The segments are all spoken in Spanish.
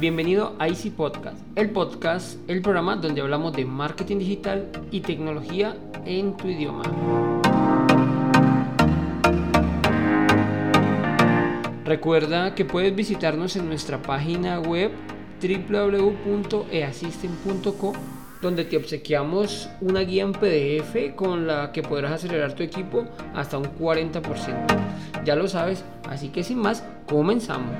bienvenido a Easy Podcast, el podcast, el programa donde hablamos de marketing digital y tecnología en tu idioma. Recuerda que puedes visitarnos en nuestra página web www.easystem.co donde te obsequiamos una guía en PDF con la que podrás acelerar tu equipo hasta un 40%. Ya lo sabes, así que sin más, comenzamos.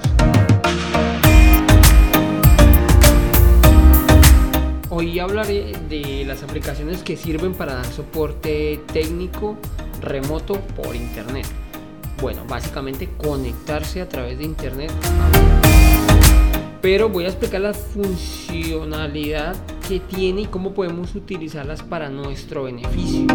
Hoy hablaré de las aplicaciones que sirven para dar soporte técnico remoto por internet. Bueno, básicamente conectarse a través de internet. Pero voy a explicar la funcionalidad que tiene y cómo podemos utilizarlas para nuestro beneficio.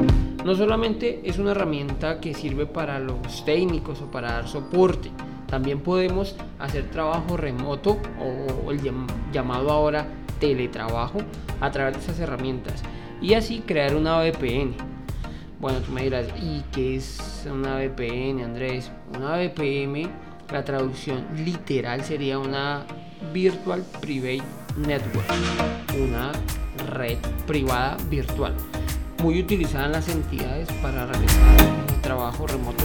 No solamente es una herramienta que sirve para los técnicos o para dar soporte, también podemos hacer trabajo remoto o el llamado ahora teletrabajo a través de esas herramientas y así crear una VPN. Bueno, tú me dirás, ¿y qué es una VPN, Andrés? Una VPN, la traducción literal sería una Virtual Private Network, una red privada virtual, muy utilizada en las entidades para realizar trabajo remoto.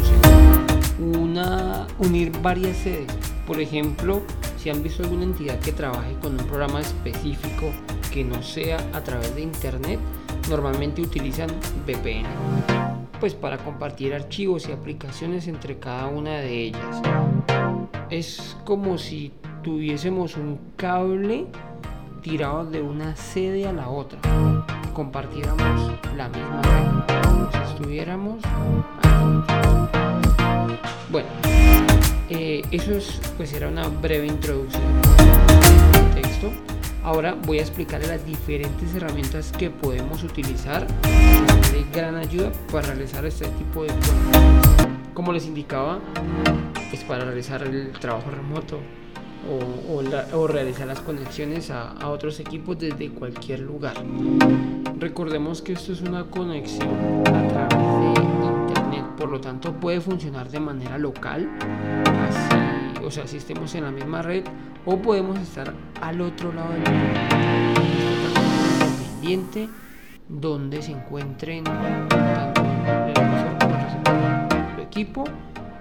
Una, unir varias sedes, por ejemplo, si han visto alguna entidad que trabaje con un programa específico que no sea a través de internet, normalmente utilizan VPN, pues para compartir archivos y aplicaciones entre cada una de ellas. Es como si tuviésemos un cable tirado de una sede a la otra, compartiéramos la misma red, si estuviéramos Bueno, eh, eso es, pues era una breve introducción texto. Ahora voy a explicar las diferentes herramientas que podemos utilizar de gran ayuda para realizar este tipo de cosas. Como les indicaba, es para realizar el trabajo remoto o, realizar las conexiones a, a, otros equipos desde cualquier lugar. Recordemos que esto es una conexión a través de por lo tanto puede funcionar de manera local, o sea, si estemos en la misma red, o podemos estar al otro lado del mundo, independiente, donde se encuentren tanto el equipo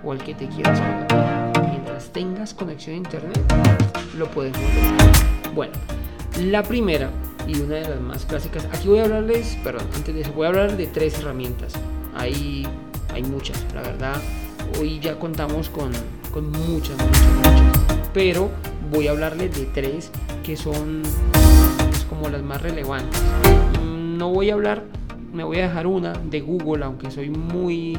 o el que te quieras conectar. Mientras tengas conexión a internet, lo podemos ver. Bueno, la primera y una de las más clásicas, aquí voy a hablarles, perdón, antes de eso voy a hablar de tres herramientas. Hay hay muchas, la verdad. Hoy ya contamos con, con muchas, muchas, muchas. Pero voy a hablarles de tres que son pues, como las más relevantes. Mm, no voy a hablar, me voy a dejar una de Google, aunque soy muy,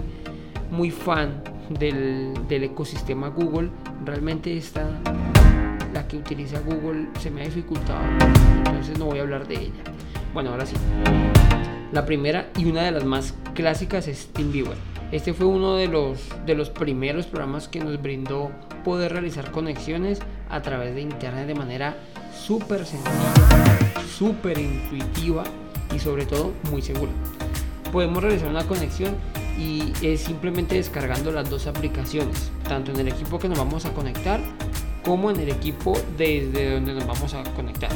muy fan del, del ecosistema Google. Realmente esta, la que utiliza Google, se me ha dificultado. Entonces no voy a hablar de ella. Bueno, ahora sí. La primera y una de las más clásicas es TeamViewer. Este fue uno de los, de los primeros programas que nos brindó poder realizar conexiones a través de internet de manera súper sencilla, súper intuitiva y sobre todo muy segura. Podemos realizar una conexión y es simplemente descargando las dos aplicaciones, tanto en el equipo que nos vamos a conectar como en el equipo desde donde nos vamos a conectar.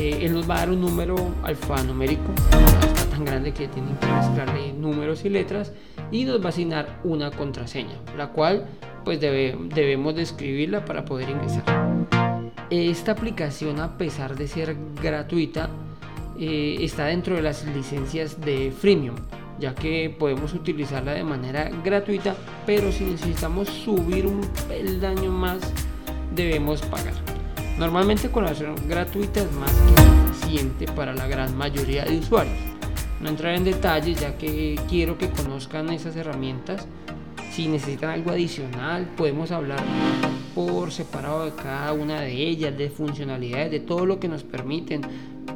Eh, él nos va a dar un número alfanumérico grande que tienen que mezclarle números y letras y nos va a asignar una contraseña, la cual pues debemos de escribirla para poder ingresar. Esta aplicación a pesar de ser gratuita eh, está dentro de las licencias de freemium ya que podemos utilizarla de manera gratuita pero si necesitamos subir un peldaño más debemos pagar normalmente con la versión gratuita es más que suficiente para la gran mayoría de usuarios. No entrar en detalles ya que quiero que conozcan esas herramientas. Si necesitan algo adicional, podemos hablar por separado de cada una de ellas, de funcionalidades, de todo lo que nos permiten.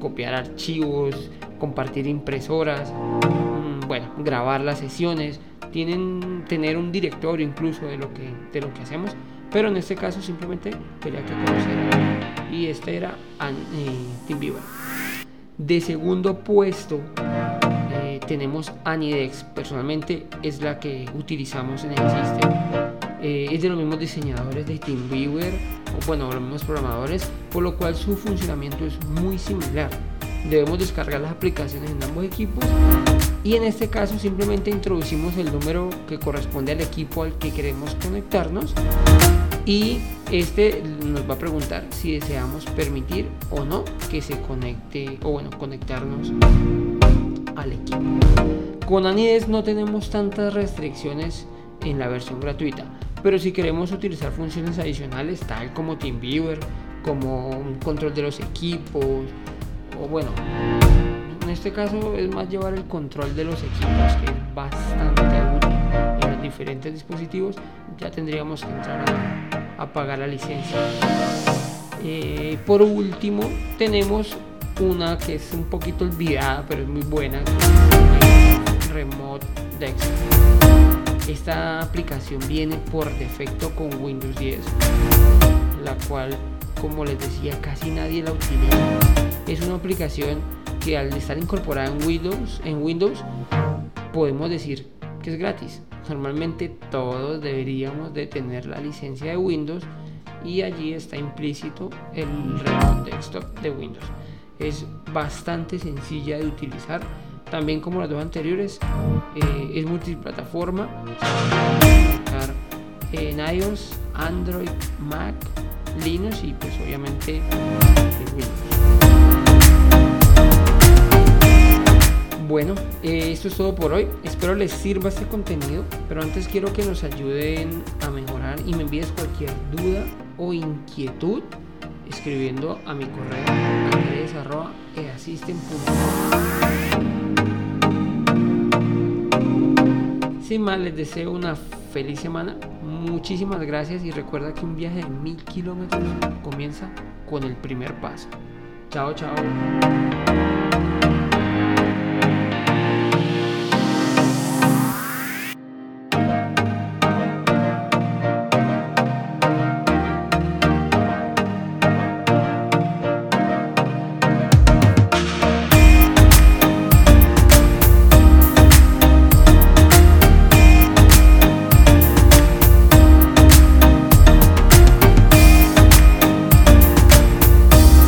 Copiar archivos, compartir impresoras, mm, bueno, grabar las sesiones, tienen tener un directorio incluso de lo que de lo que hacemos, pero en este caso simplemente quería que conocieran y este era eh, TeamViewer. De segundo puesto tenemos Anidex, personalmente es la que utilizamos en el sistema. Eh, es de los mismos diseñadores de TeamViewer, o bueno, los mismos programadores, por lo cual su funcionamiento es muy similar. Debemos descargar las aplicaciones en ambos equipos y en este caso simplemente introducimos el número que corresponde al equipo al que queremos conectarnos. Y este nos va a preguntar si deseamos permitir o no que se conecte o bueno conectarnos al equipo. Con Anides no tenemos tantas restricciones en la versión gratuita pero si queremos utilizar funciones adicionales tal como TeamViewer como un control de los equipos o bueno en este caso es más llevar el control de los equipos que es bastante útil en los diferentes dispositivos ya tendríamos que entrar a, pagar la licencia. Eh, por último tenemos una que es un poquito olvidada pero es muy buena Remote Dex esta aplicación viene por defecto con Windows 10 la cual como les decía casi nadie la utiliza. Es una aplicación que al estar incorporada en Windows, en Windows podemos decir que es gratis. Normalmente todos deberíamos de tener la licencia de Windows y allí está implícito el Desktop de Windows. Es bastante sencilla de utilizar. También como las dos anteriores, eh, es multiplataforma. En iOS, Android, Mac, Linux y pues obviamente Windows. Bueno, eh, esto es todo por hoy. Espero les sirva este contenido, pero antes quiero que nos ayuden a mejorar y me envíes cualquier duda o inquietud escribiendo a mi correo andres.easisten.com. Sin más, les deseo una feliz semana. Muchísimas gracias y recuerda que un viaje de mil kilómetros comienza con el primer paso. Chao, chao.